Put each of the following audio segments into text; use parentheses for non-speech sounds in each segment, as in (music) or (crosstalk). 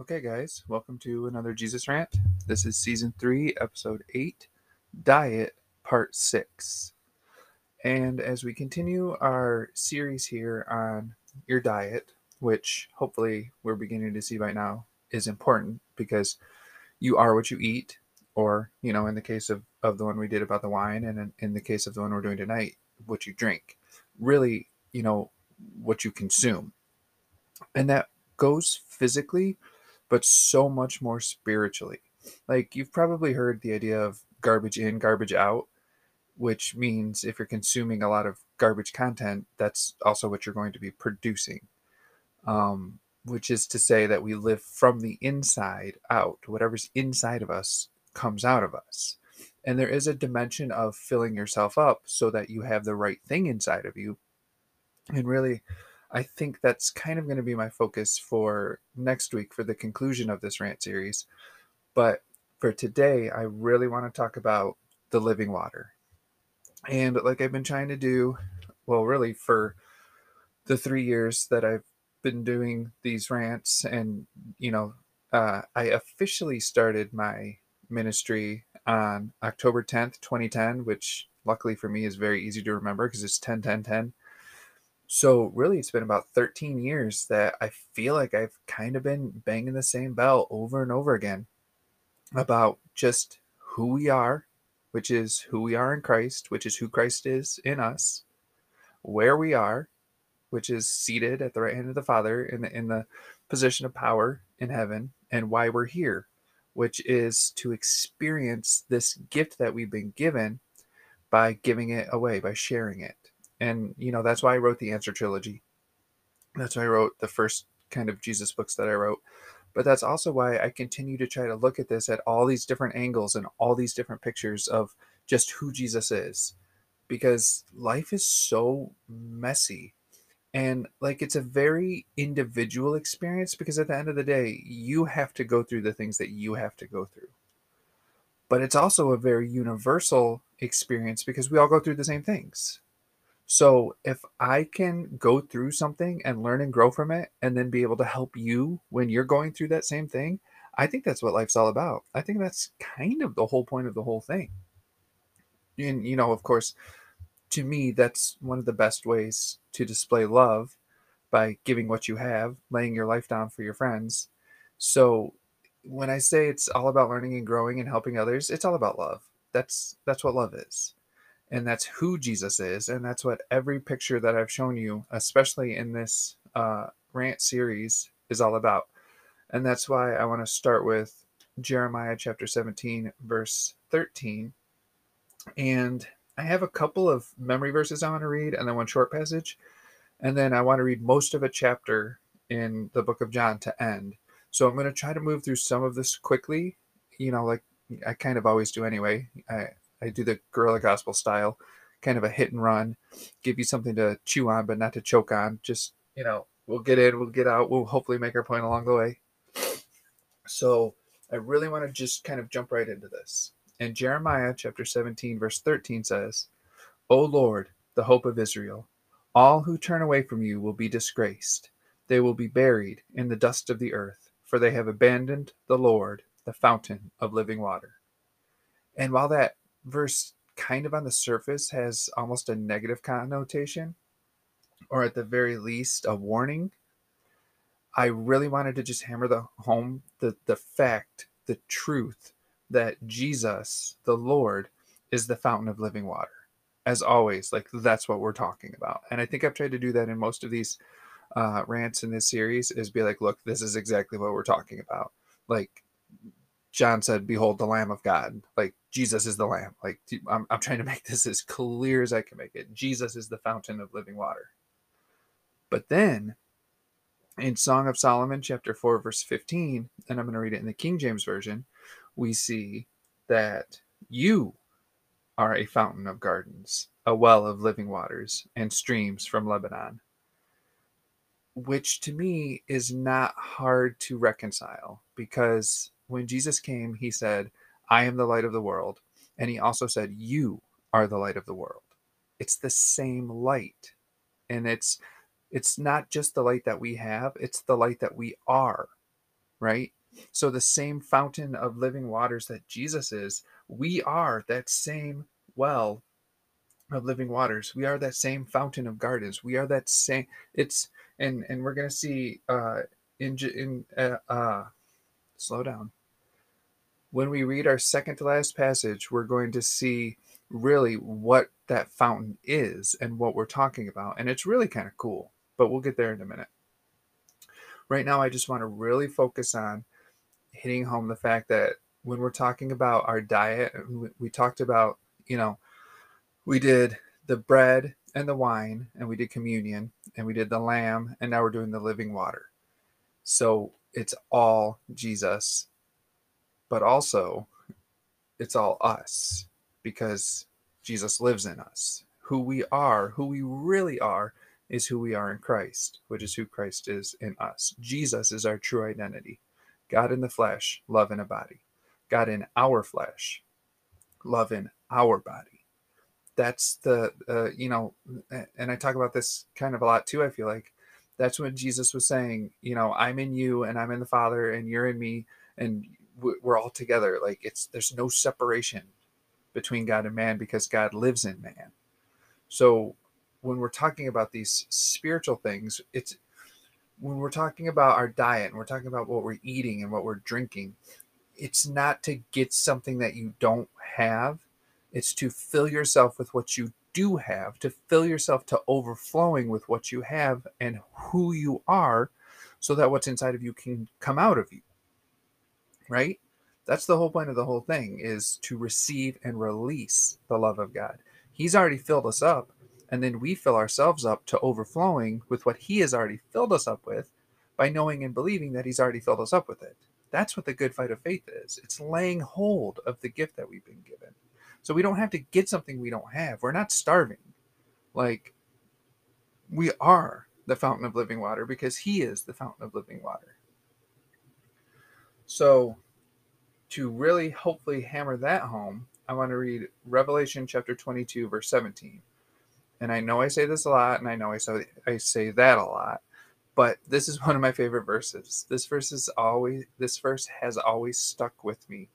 Okay, guys, welcome to another Jesus Rant. This is season three, episode eight, Diet, part six. And as we continue our series here on your diet, which hopefully we're beginning to see right now is important because you are what you eat, or, you know, in the case of, of the one we did about the wine, and in, in the case of the one we're doing tonight, what you drink. Really, you know, what you consume. And that goes physically but so much more spiritually. Like you've probably heard the idea of garbage in, garbage out, which means if you're consuming a lot of garbage content, that's also what you're going to be producing. Um, which is to say that we live from the inside out. Whatever's inside of us comes out of us. And there is a dimension of filling yourself up so that you have the right thing inside of you. And really, I think that's kind of going to be my focus for next week for the conclusion of this rant series. But for today, I really want to talk about the living water. And like I've been trying to do, well, really for the three years that I've been doing these rants, and you know, uh, I officially started my ministry on October 10th, 2010, which luckily for me is very easy to remember because it's 10 10 10 so really, it's been about 13 years that I feel like I've kind of been banging the same bell over and over again about just who we are, which is who we are in Christ, which is who Christ is in us, where we are, which is seated at the right hand of the Father in the in the position of power in heaven, and why we're here, which is to experience this gift that we've been given by giving it away, by sharing it and you know that's why I wrote the Answer trilogy. That's why I wrote the first kind of Jesus books that I wrote. But that's also why I continue to try to look at this at all these different angles and all these different pictures of just who Jesus is. Because life is so messy. And like it's a very individual experience because at the end of the day, you have to go through the things that you have to go through. But it's also a very universal experience because we all go through the same things. So if I can go through something and learn and grow from it and then be able to help you when you're going through that same thing, I think that's what life's all about. I think that's kind of the whole point of the whole thing. And you know, of course, to me that's one of the best ways to display love by giving what you have, laying your life down for your friends. So when I say it's all about learning and growing and helping others, it's all about love. That's that's what love is and that's who Jesus is, and that's what every picture that I've shown you, especially in this uh, rant series, is all about. And that's why I want to start with Jeremiah chapter 17, verse 13. And I have a couple of memory verses I want to read, and then one short passage. And then I want to read most of a chapter in the book of John to end. So I'm going to try to move through some of this quickly, you know, like I kind of always do anyway. I, I do the guerrilla gospel style, kind of a hit and run, give you something to chew on, but not to choke on. Just, you know, we'll get in, we'll get out, we'll hopefully make our point along the way. So I really want to just kind of jump right into this. And Jeremiah chapter 17, verse 13 says, O Lord, the hope of Israel, all who turn away from you will be disgraced. They will be buried in the dust of the earth, for they have abandoned the Lord, the fountain of living water. And while that verse kind of on the surface has almost a negative connotation, or at the very least a warning. I really wanted to just hammer the home the, the fact, the truth that Jesus, the Lord, is the fountain of living water. As always, like that's what we're talking about. And I think I've tried to do that in most of these uh, rants in this series is be like, look, this is exactly what we're talking about. Like John said, Behold the Lamb of God. Like Jesus is the Lamb. Like I'm, I'm trying to make this as clear as I can make it. Jesus is the fountain of living water. But then in Song of Solomon, chapter 4, verse 15, and I'm going to read it in the King James Version, we see that you are a fountain of gardens, a well of living waters, and streams from Lebanon. Which to me is not hard to reconcile because when Jesus came, he said, I am the light of the world. And he also said, You are the light of the world. It's the same light. And it's it's not just the light that we have, it's the light that we are. right? So, the same fountain of living waters that Jesus is, we are that same well of living waters. We are that same fountain of gardens. We are that same. It's and and we're gonna see uh, in in uh, uh, slow down. When we read our second to last passage, we're going to see really what that fountain is and what we're talking about, and it's really kind of cool. But we'll get there in a minute. Right now, I just want to really focus on hitting home the fact that when we're talking about our diet, we talked about you know we did the bread and the wine, and we did communion, and we did the lamb, and now we're doing the living water. So it's all Jesus, but also it's all us because Jesus lives in us. Who we are, who we really are, is who we are in Christ, which is who Christ is in us. Jesus is our true identity. God in the flesh, love in a body. God in our flesh, love in our body that's the uh, you know and i talk about this kind of a lot too i feel like that's when jesus was saying you know i'm in you and i'm in the father and you're in me and we're all together. Like it's there's no separation between god and man because god lives in man. So when we're talking about these spiritual things it's when we're talking about our diet and we're talking about what we're eating and what we're drinking it's not to get something that you don't have. It's to fill yourself with what you do have, to fill yourself to overflowing with what you have and who you are, so that what's inside of you can come out of you. Right? That's the whole point of the whole thing is to receive and release the love of God. He's already filled us up, and then we fill ourselves up to overflowing with what He has already filled us up with by knowing and believing that He's already filled us up with it. That's what the good fight of faith is. It's laying hold of the gift that we've been given. So we don't have to get something we don't have. We're not starving. Like we are the fountain of living water because he is the fountain of living water. So to really hopefully hammer that home, I want to read Revelation chapter 22 verse 17. And I know I say this a lot and I know I say I say that a lot, but this is (laughs) one of my favorite verses. This verse is always this verse has always stuck with me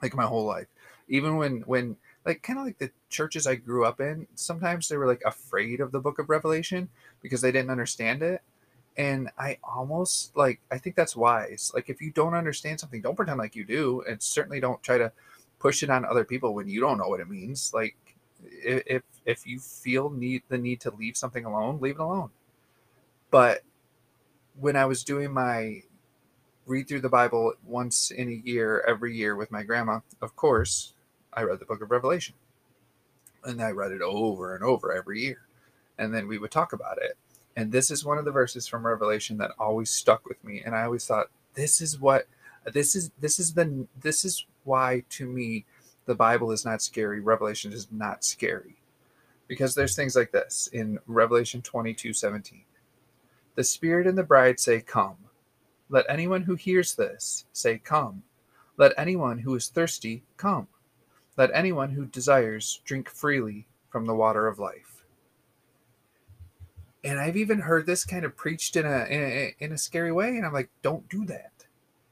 like my whole life even when when like kind of like the churches I grew up in, sometimes they were like afraid of the book of Revelation because they didn't understand it. And I almost like I think that's wise. Like if you don't understand something, don't pretend like you do, and certainly don't try to push it on other people when you don't know what it means. Like if if you feel need the need to leave something alone, leave it alone. But when I was doing my read through the Bible once in a year, every year with my grandma, of course, I read the book of Revelation. And I read it over and over every year. And then we would talk about it. And this is one of the verses from Revelation that always stuck with me. And I always thought, this is what this is this is the this is why to me the Bible is not scary. Revelation is not scary. Because there's things like this in Revelation 22, 17. The Spirit and the bride say, Come. Let anyone who hears this say, Come. Let anyone who is thirsty come. Let anyone who desires drink freely from the water of life. And I've even heard this kind of preached in a in a, in a scary way, and I'm like, don't do that,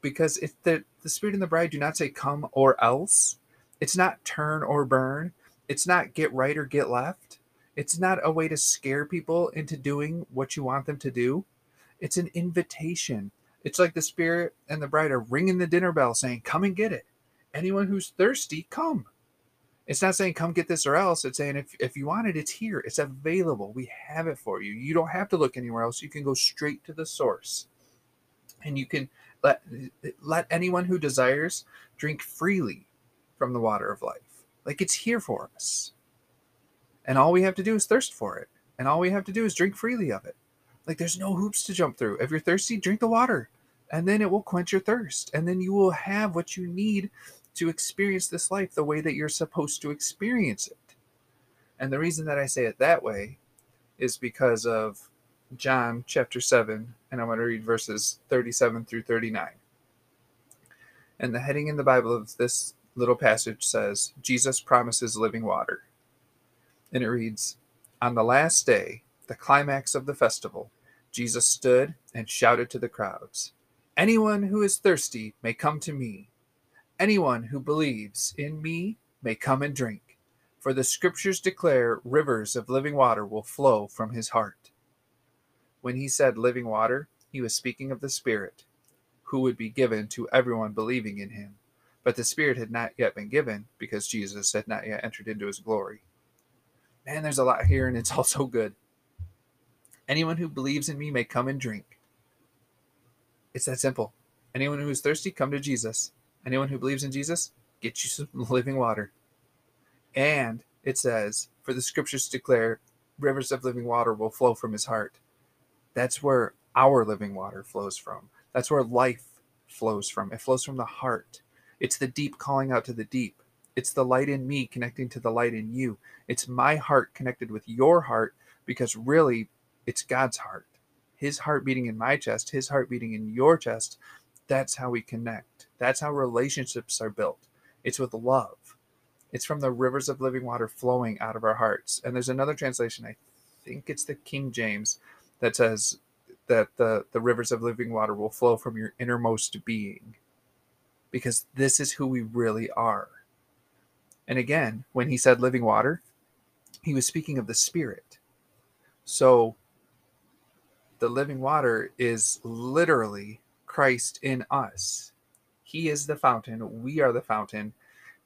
because if the the Spirit and the Bride do not say come or else, it's not turn or burn, it's not get right or get left, it's not a way to scare people into doing what you want them to do. It's an invitation. It's like the Spirit and the Bride are ringing the dinner bell, saying, "Come and get it." Anyone who's thirsty, come. It's not saying come get this or else. It's saying if, if you want it, it's here. It's available. We have it for you. You don't have to look anywhere else. You can go straight to the source. And you can let let anyone who desires drink freely from the water of life. Like it's here for us. And all we have to do is thirst for it. And all we have to do is drink freely of it. Like there's no hoops to jump through. If you're thirsty, drink the water. And then it will quench your thirst. And then you will have what you need to experience this life the way that you're supposed to experience it. And the reason that I say it that way is because of John chapter 7, and I'm going to read verses 37 through 39. And the heading in the Bible of this little passage says, Jesus promises living water. And it reads, On the last day, the climax of the festival, Jesus stood and shouted to the crowds, Anyone who is thirsty may come to me. Anyone who believes in me may come and drink. For the scriptures declare rivers of living water will flow from his heart. When he said living water, he was speaking of the Spirit, who would be given to everyone believing in him. But the Spirit had not yet been given because Jesus had not yet entered into his glory. Man, there's a lot here, and it's all (laughs) so good. Anyone who believes in me may come and drink. It's that simple. Anyone who is thirsty, come to Jesus. Anyone who believes in Jesus, get you some (laughs) living water. And it says, For the scriptures declare, rivers of living water will flow from his heart. That's where our living water flows from. That's where life flows from. It flows from the heart. It's the deep calling out to the deep. It's the light in me connecting to the light in you. It's my heart connected with your heart because really it's God's heart. His heart beating in my chest, his heart beating in your chest. That's how we connect. That's how relationships are built. It's with love. It's from the rivers of living water flowing out of our hearts. And there's another translation, I think it's the King James, that says that the, the rivers of living water will flow from your innermost being. Because this is who we really are. And again, when he said living water, he was speaking of the Spirit. So the living water is literally Christ in us. He is the fountain. We are the fountain.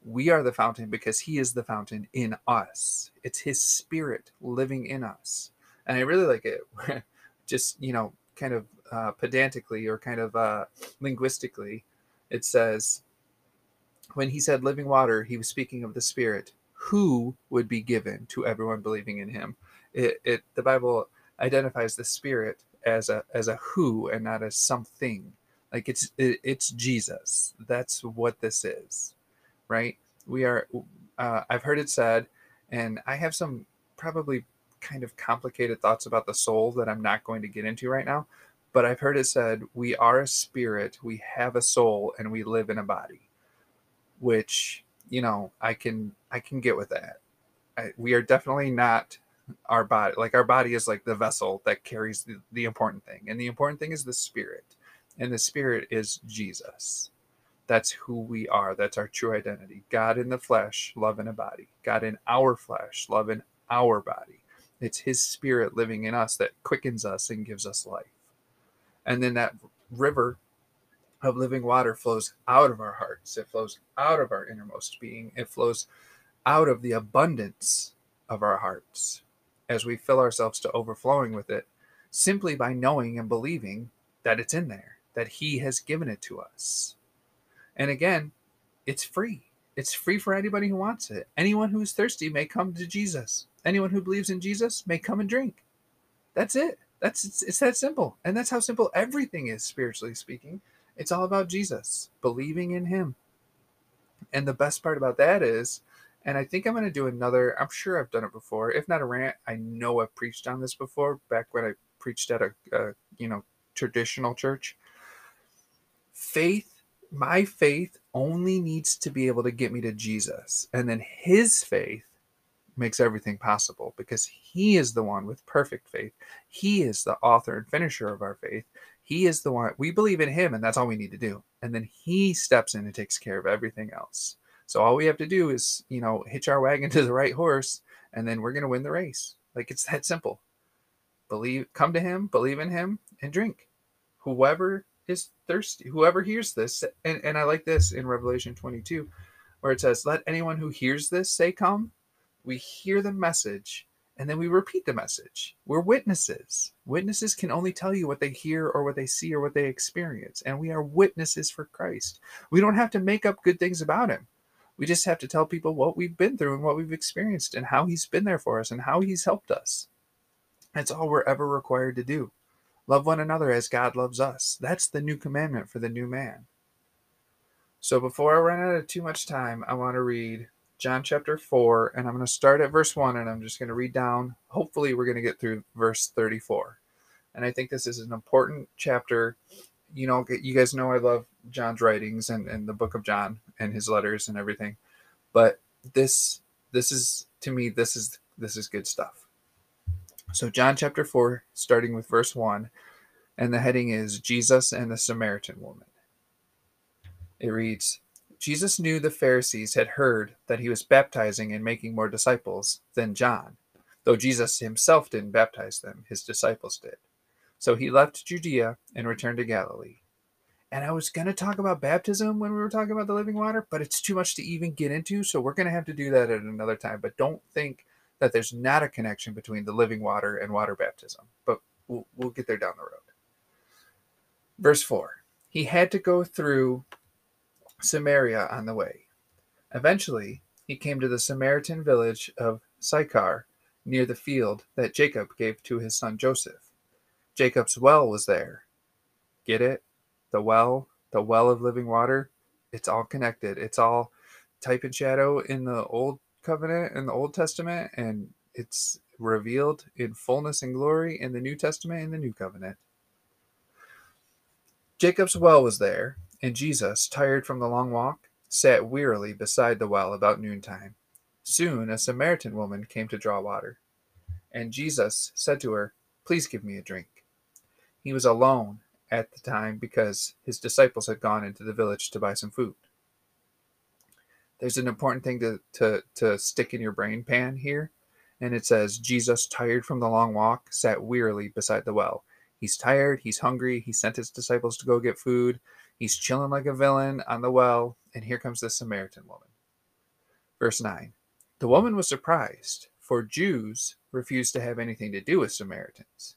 We are the fountain because He is the fountain in us. It's His Spirit living in us. And I really like it. (laughs) Just, you know, kind of uh, pedantically or kind of uh, linguistically, it says, when He said living water, He was speaking of the Spirit who would be given to everyone believing in Him. It, it the Bible identifies the Spirit as a as a who and not as something like it's it, it's jesus that's what this is right? We are, uh, I've heard it said, and I have some probably kind of complicated thoughts about the soul that I'm not going to get into right now. But I've heard it said, we are a spirit, we have a soul, and we live in a body, which, you know, I can, I can get with that. I, we are definitely not our body. Like our body is like the vessel that carries the, the important thing. And the important thing is the spirit. And the spirit is Jesus. That's who we are. That's our true identity. God in the flesh, love in a body. God in our flesh, love in our body. It's His Spirit living in us that quickens us and gives us life. And then that river of living water flows out of our hearts. It flows out of our innermost being. It flows out of the abundance of our hearts as we fill ourselves to overflowing with it simply by knowing and believing that it's in there, that He has given it to us. And again, it's free. It's free for anybody who wants it. Anyone who is thirsty may come to Jesus. Anyone who believes in Jesus may come and drink. That's it. That's it's, it's that simple. And that's how simple everything is spiritually speaking. It's all about Jesus, believing in him. And the best part about that is and I think I'm going to do another. I'm sure I've done it before. If not a rant, I know I've preached on this before. Back when I preached at a, a you know traditional church. Faith my faith only needs to be able to get me to Jesus. And then his faith makes everything possible because he is the one with perfect faith. He is the author and finisher of our faith. He is the one we believe in him, and that's all we need to do. And then he steps in and takes care of everything else. So all we have to do is, you know, hitch our wagon (laughs) to the right horse, and then we're going to win the race. Like it's that simple. Believe, come to him, believe in him, and drink. Whoever is thirsty. Whoever hears this, and, and I like this in Revelation 22, where it says, Let anyone who hears this say, Come. We hear the message and then we repeat the message. We're witnesses. Witnesses can only tell you what they hear or what they see or what they experience. And we are witnesses for Christ. We don't have to make up good things about him. We just have to tell people what we've been through and what we've experienced and how he's been there for us and how he's helped us. That's all we're ever required to do. Love one another as God loves us. That's the new commandment for the new man. So before I run out of too much time, I want to read John chapter 4, and I'm going to start at verse 1 and I'm just going to read down. Hopefully, we're going to get through verse 34. And I think this is an important chapter. You know, you guys know I love John's writings and, and the book of John and his letters and everything. But this this is to me this is this is good stuff. So, John chapter 4, starting with verse 1, And the heading is Jesus and the Samaritan Woman. It reads Jesus knew the Pharisees had heard that he was baptizing and making more disciples than John, though Jesus himself didn't baptize them, his disciples did. So he left Judea and returned to Galilee. And I was going to talk about baptism when we were talking about the living water, but it's too much to even get into. So we're going to have to do that at another time. But don't think that there's not a connection between the living water and water baptism. But we'll, we'll get there down the road. Verse 4 He had to go through Samaria on the way. Eventually, he came to the Samaritan village of Sychar near the field that Jacob gave to his son Joseph. Jacob's well was there. Get it? the well, the well of living water, it's all connected. It's all type and shadow in the old covenant in the Old Testament, and it's revealed in fullness and glory in the New Testament in the New Covenant. Jacob's well was there, and Jesus, tired from the long walk, sat wearily beside the well about noontime. Soon a Samaritan woman came to draw water, and Jesus said to her, Please give me a drink. He was alone at the time because his disciples had gone into the village to buy some food. There's an important thing to, to, to stick in your brain pan here, and it says, Jesus, tired from the long walk, sat wearily beside the well. He's tired, he's hungry, he sent his disciples to go get food, he's chilling like a villain on the well, and here comes the Samaritan woman. Verse 9 The woman was surprised, for Jews refused to have anything to do with Samaritans.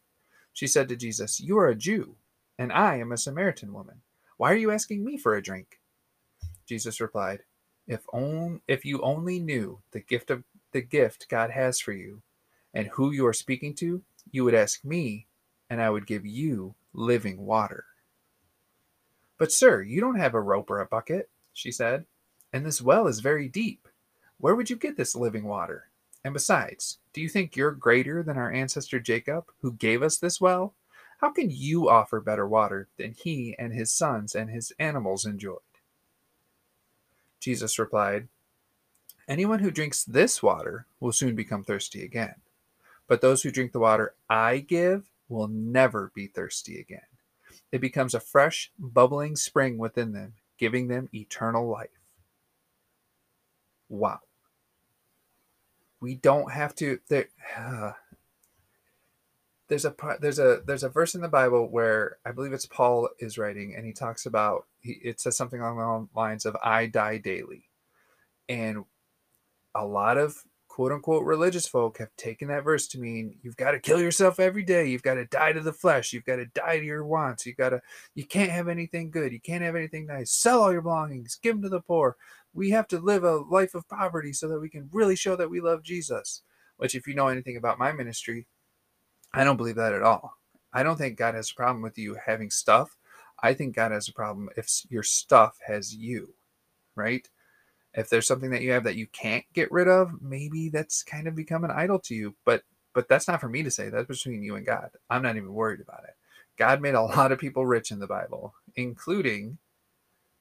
She said to Jesus, You are a Jew and I am a Samaritan woman. Why are you asking me for a drink? Jesus replied, If on, if you only knew the gift of the gift God has for you and who you are speaking to, you would ask me, and I would give you living water. But, sir, you don't have a rope or a bucket, she said, and this well is very deep. Where would you get this living water? And besides, do you think you're greater than our ancestor Jacob, who gave us this well? How can you offer better water than he and his sons and his animals enjoyed? Jesus replied, Anyone who drinks this water will soon become thirsty again. But those who drink the water I give will never be thirsty again. It becomes a fresh, bubbling spring within them, giving them eternal life. Wow. We don't have to. (sighs) Uh, there's a there's a there's a verse in the Bible where I believe it's Paul is writing, and he talks about he, it says something along the lines of "I die daily," and a lot of quote unquote religious folk have taken that verse to mean you've got to kill yourself every day, you've got to die to the flesh, you've got to die to your wants, you got to you can't have anything good, you can't have anything nice, sell all your belongings, give them to the poor. We have to live a life of poverty so that we can really show that we love Jesus. Which, if you know anything about my ministry, I don't believe that at all. I don't think God has a problem with you having stuff. I think God has a problem if your stuff has you, right? If there's something that you have that you can't get rid of, maybe that's kind of become an idol to you. But but that's not for me to say. That's between you and God. I'm not even worried about it. God made a (laughs) lot of people rich in the Bible, including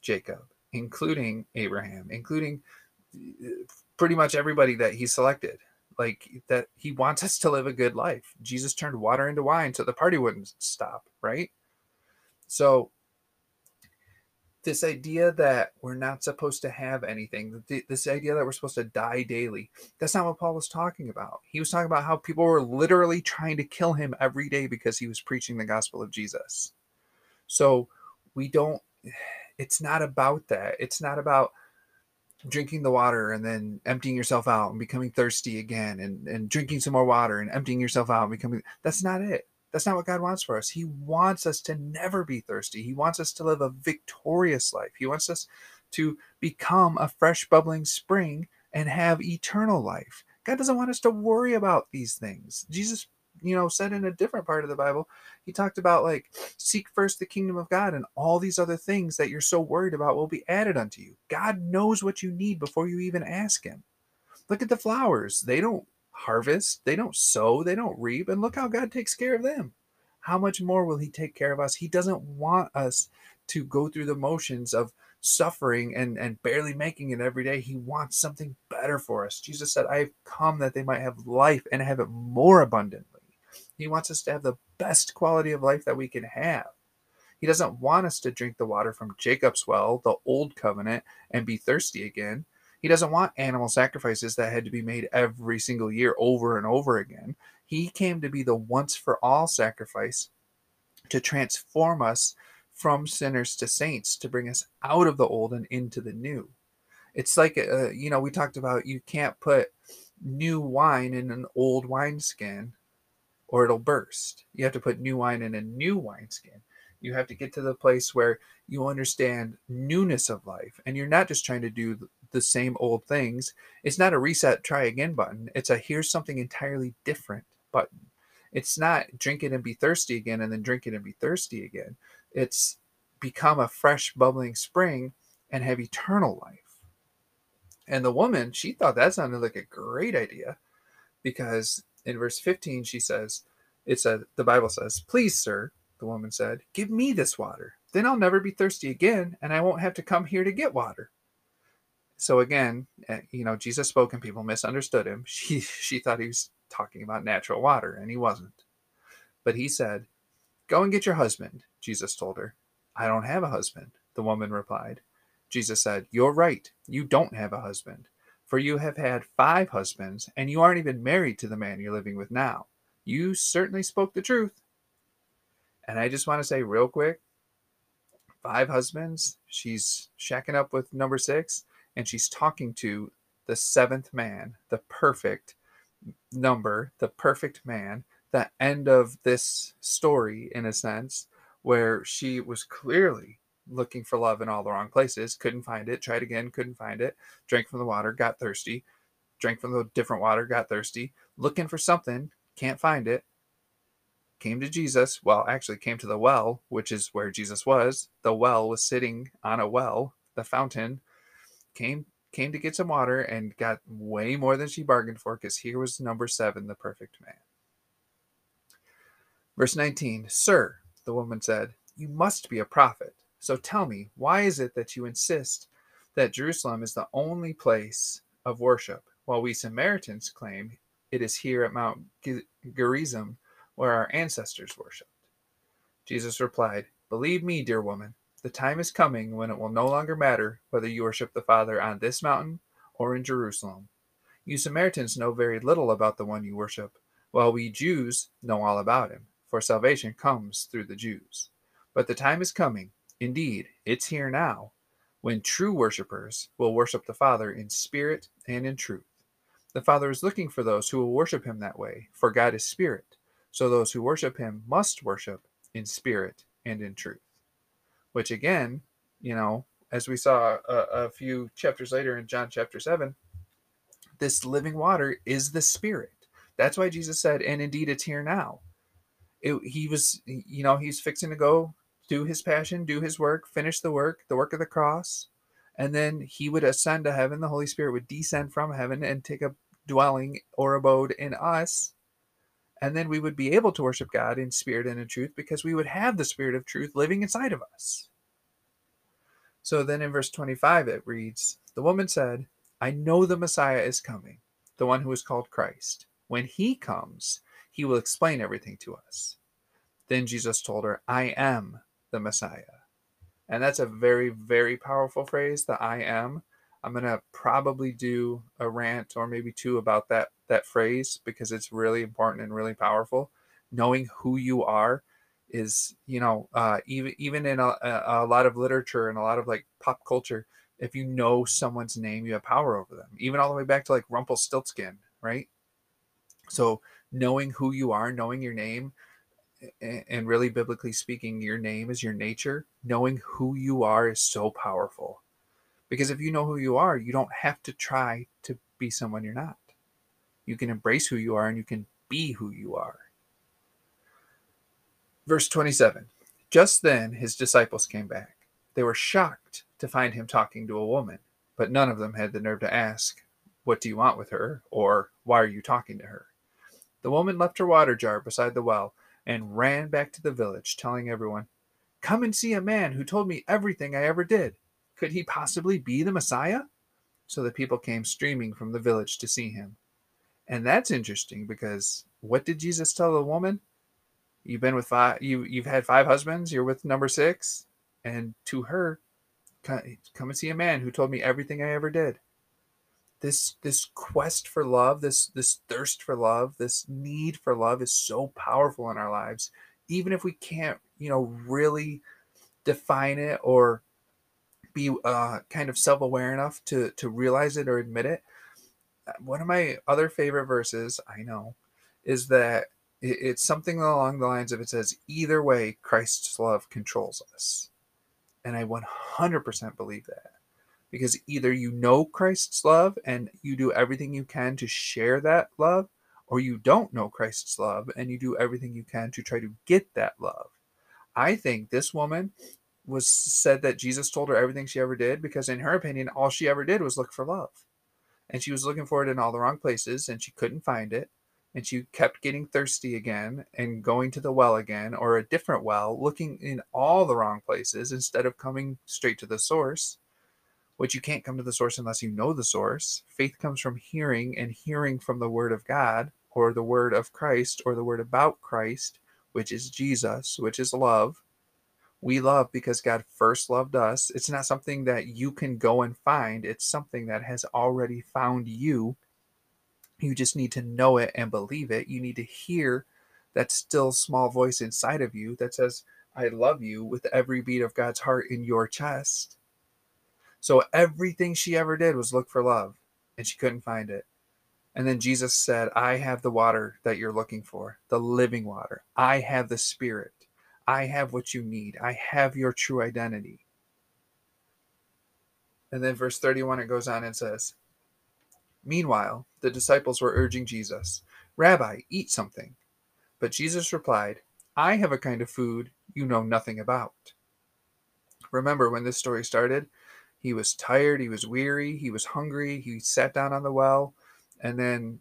Jacob, including Abraham, including uh, pretty much everybody that he selected like that he wants us to live a good life. Jesus turned water into wine so the party wouldn't stop, right? So this idea that we're not supposed to have anything, this idea that we're supposed to die daily, that's not what Paul was talking about. He was talking about how people were literally trying to kill him every day because he was preaching the gospel of Jesus. So we don't, (sighs) it's not about that. It's not about drinking the water and then emptying yourself out and becoming thirsty again and, and drinking some more water and emptying yourself out and becoming that's not it. That's not what god wants for us. He wants us to never be thirsty. He wants us to live a victorious life. He wants us to become a fresh bubbling spring and have eternal life. God doesn't want us to worry about these things. Jesus you know said in a different part of the bible he talked about like seek first the kingdom of god and all these other things that you're so worried about will be added unto you. God knows what you need before you even ask him. Look at the flowers. They don't harvest. They don't sow. They don't reap. And look how god takes care of them. How much more will he take care of us? He doesn't want us to go through the motions of suffering and and barely making it every day. He wants something better for us. Jesus said i have come that they might have life and have it more abundantly He wants us to have the best quality of life that we can have. He doesn't want us to drink the water from Jacob's well, the old covenant, and be thirsty again. He doesn't want animal sacrifices that had to be made every single year over and over again. He came to be the once for all sacrifice to transform us from sinners to saints, to bring us out of the old and into the new. It's like, uh, you know, we talked about you can't put new wine in an old wineskin or it'll burst. You have to put new wine in a new wineskin. You have to get to the place where you understand newness of life and you're not just trying to do the same old things. It's not a reset, try again button. It's a here's something entirely different button. It's not drink it and be thirsty again and then drink it and be thirsty again. It's become a fresh, bubbling spring and have eternal life. And the woman, she thought that sounded like a great idea because in verse 15 she says, it says, the Bible says, Please, sir, the woman said, give me this water. Then I'll never be thirsty again and I won't have to come here to get water. So again, eh, you know, Jesus spoke and people misunderstood him. (laughs) She she thought he was talking about natural water and he wasn't. But he said, Go and get your husband, Jesus told her. I don't have a husband, the woman replied. Jesus said, You're right. You don't have a husband, for you have had five husbands, and you aren't even married to the man you're living with now. You certainly spoke the truth. And I just want to say, real quick five husbands. She's shacking up with number six, and she's talking to the seventh man, the perfect number, the perfect man, the end of this story, in a sense, where she was clearly looking for love in all the wrong places, couldn't find it, tried again, couldn't find it, drank from the water, got thirsty, drank from the different water, got thirsty, looking for something, can't find it, came to Jesus. Well, actually, came to the well, which is where Jesus was. The well was sitting on a well, the fountain, came came to get some water and got way more than she bargained for because here was number seven, the perfect man. Verse 19 Sir, the woman said, You must be a prophet. So tell me, why is it that you insist that Jerusalem is the only place of worship, while we Samaritans claim it is here at Mount Gerizim where our ancestors worshipped? Jesus replied, Believe me, dear woman, the time is coming when it will no longer matter whether you worship the Father on this mountain or in Jerusalem. You Samaritans know very little about the one you worship, while we Jews know all about him, for salvation comes through the Jews. But the time is coming Indeed, it's here now when true worshippers will worship the Father in spirit and in truth. The Father is looking for those who will worship him that way, for God is spirit. So those who worship him must worship in spirit and in truth. Which again, you know, as we saw a, a few chapters later in John chapter 7, this living water is the spirit. That's why Jesus said, and indeed it's here now. It, he was, you know, he's fixing to go do his passion, do his work, finish the work, the work of the cross, and then he would ascend to heaven. The Holy Spirit would descend from heaven and take a dwelling or abode in us. And then we would be able to worship God in spirit and in truth because we would have the spirit of truth living inside of us. So then in verse 25 it reads The woman said, I know the Messiah is coming, the one who is called Christ. When he comes, he will explain everything to us. Then Jesus told her, I am the Messiah. And that's a very, very powerful phrase, the I am. I'm to probably do a rant or maybe two about that that phrase because it's really important and really powerful. Knowing who you are is, you know, uh, even even in a, a lot of literature and a lot of like pop culture, if you know someone's name, you have power over them. Even all the way back to like Rumpelstiltskin, right? So knowing who you are, knowing your name, and really biblically speaking, your name is your nature. Knowing who you are is so powerful. Because if you know who you are, you don't have to try to be someone you're not. You can embrace who you are and you can be who you are. Verse 27 Just then his disciples came back. They were shocked to find him talking to a woman, but none of them had the nerve to ask, What do you want with her? or Why are you talking to her? The woman left her water jar beside the well and ran back to the village, telling everyone, Come and see a man who told me everything I ever did. Could he possibly be the Messiah? So the people came streaming from the village to see him. And that's interesting because what did Jesus tell the woman? You've been with five. You you've had five husbands. You're with number six, and to her, come and see a man who told me everything I ever did. This this quest for love, this this thirst for love, this need for love is so powerful in our lives. Even if we can't, you know, really define it or be uh, kind of self-aware enough to to realize it or admit it. Uh, one of my other favorite verses, I know, is that it's something along the lines of it says, either way, Christ's love controls us. And I 100% believe that. Because either you know Christ's love and you do everything you can to share that love, or you don't know Christ's love and you do everything you can to try to get that love. I think this woman was said that Jesus told her everything she ever did because, in her opinion, all she ever did was look for love. And she was looking for it in all the wrong places and she couldn't find it and she kept getting thirsty again and going to the well again or a different well, looking in all the wrong places instead of coming straight to the source, which you can't come to the source unless you know the source. Faith comes from hearing and hearing from the word of God or the word of Christ or the word about Christ, which is Jesus, which is love. We love because God first loved us. It's not something that you can go and find, it's something that has already found you you just need to know it and believe it. You need to hear that still small voice inside of you that says, I love you with every beat of God's heart in your chest. So everything she ever did was look for love, and she couldn't find it. And then Jesus said, I have the water that you're looking for, the living water. I have the spirit. I have what you need. I have your true identity. And then verse 31, it goes on and says, Meanwhile, the disciples were urging Jesus, Rabbi, eat something. But Jesus replied, I have a kind of food you know nothing about. Remember when this story started? He was tired, he was weary, he was hungry, he sat down on the well, and then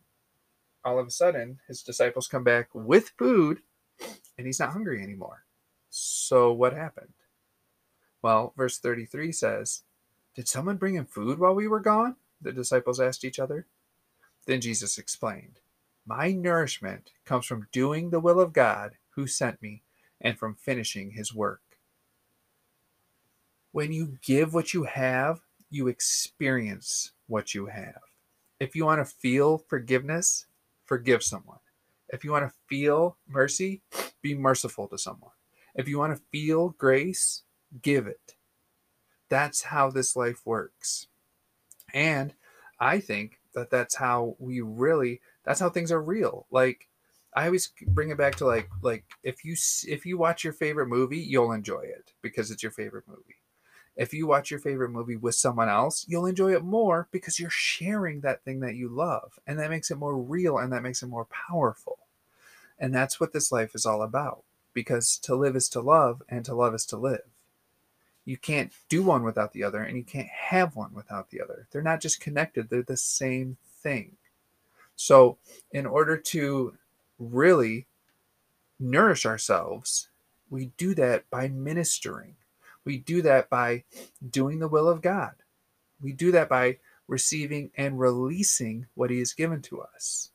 all of a sudden his disciples come back with food and he's not hungry anymore. So what happened? Well, verse 33 says, Did someone bring him food while we were gone? the disciples asked each other. Then Jesus explained, My nourishment comes from doing the will of God who sent me and from finishing his work. When you give what you have, you experience what you have. If you want to feel forgiveness, forgive someone. If you want to feel mercy, be merciful to someone. If you want to feel grace, give it. That's how this life works. And I think that that's how we really that's how things are real. Like I always bring it back to like like if you if you watch your favorite movie, you'll enjoy it because it's your favorite movie. If you watch your favorite movie with someone else, you'll enjoy it more because you're sharing that thing that you love, and that makes it more real and that makes it more powerful. And that's what this life is all about because to live is to love and to love is to live you can't do one without the other and you can't have one without the other. They're not just connected, they're the same thing. So, in order to really nourish ourselves, we do that by ministering. We do that by doing the will of God. We do that by receiving and releasing what He has given to us.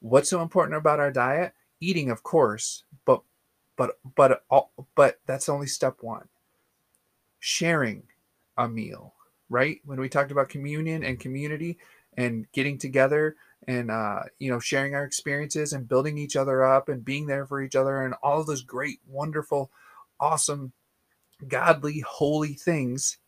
What's so important about our diet? Eating, of course, but but but but that's only step one sharing a meal, right? When we talked about communion and community and getting together and uh, you know sharing our experiences and building each other up and being there for each other and all those great, wonderful, awesome, godly, holy things,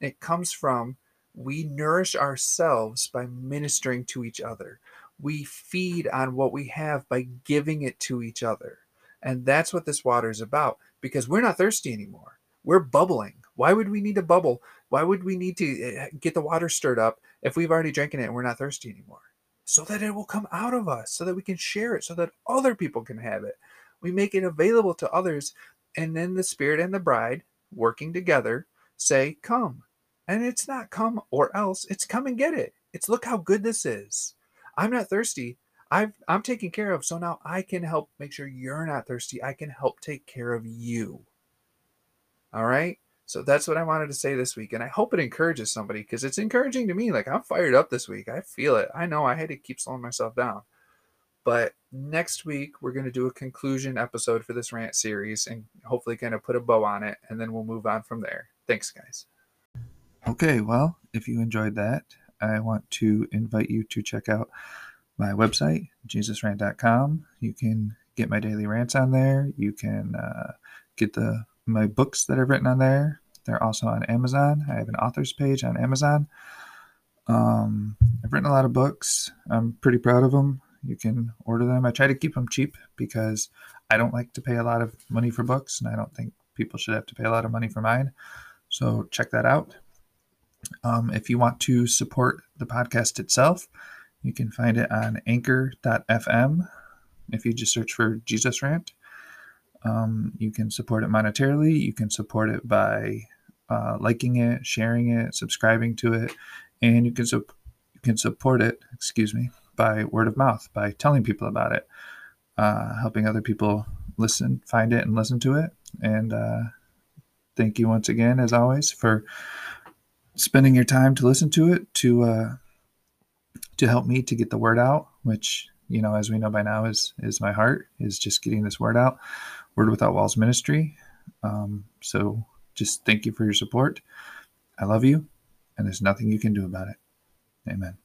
it comes from we nourish ourselves by ministering to each other. We feed on what we have by giving it to each other. And that's what this water is about because we're not thirsty anymore. We're bubbling. Why would we need a bubble? Why would we need to eh, get the water stirred up if we've already drinking it and we're not thirsty anymore? So that it will come out of us, so that we can share it, so that other people can have it. We make it available to others, and then the Spirit and the bride working together say, Come. And it's not come or else, it's come and get it. It's look how good this is. I'm not thirsty. I've, I'm taken care of. So now I can help make sure you're not thirsty. I can help take care of you. All right. So that's what I wanted to say this week. And I hope it encourages somebody because it's encouraging to me. Like I'm fired up this week. I feel it. I know I had to keep slowing myself down. But next week, we're going to do a conclusion episode for this rant series and hopefully kind of put a bow on it, and then we'll move on from there. Thanks, guys. Okay, well, if you enjoyed that, I want to invite you to check out my website, jesusrant.com. You can get my daily rants on there. You can uh, get the my books that I've written on there. They're also on Amazon. I have an author's page on Amazon. Um, I've written a lot of books. I'm pretty proud of them. You can order them. I try to keep them cheap because I don't like to pay a lot of money for books, and I don't think people should have to pay a lot of money for mine. So check that out. Um, if you want to support the podcast itself, you can find it on anchor.fm. If you just search for Jesus Rant, um, you can support it monetarily. You can support it by uh, liking it, sharing it, subscribing to it, and you can su- you can support it. Excuse me by word of mouth, by telling people about it, uh, helping other people listen, find it, and listen to it. And uh, thank you once again, as always, for spending your time to listen to it, to uh, to help me to get the word out, which you know, as we know by now, is is my heart is just getting this word out. Word Without Walls Ministry. Um, so just thank you for your support. I love you, and there's nothing you can do about it. Amen.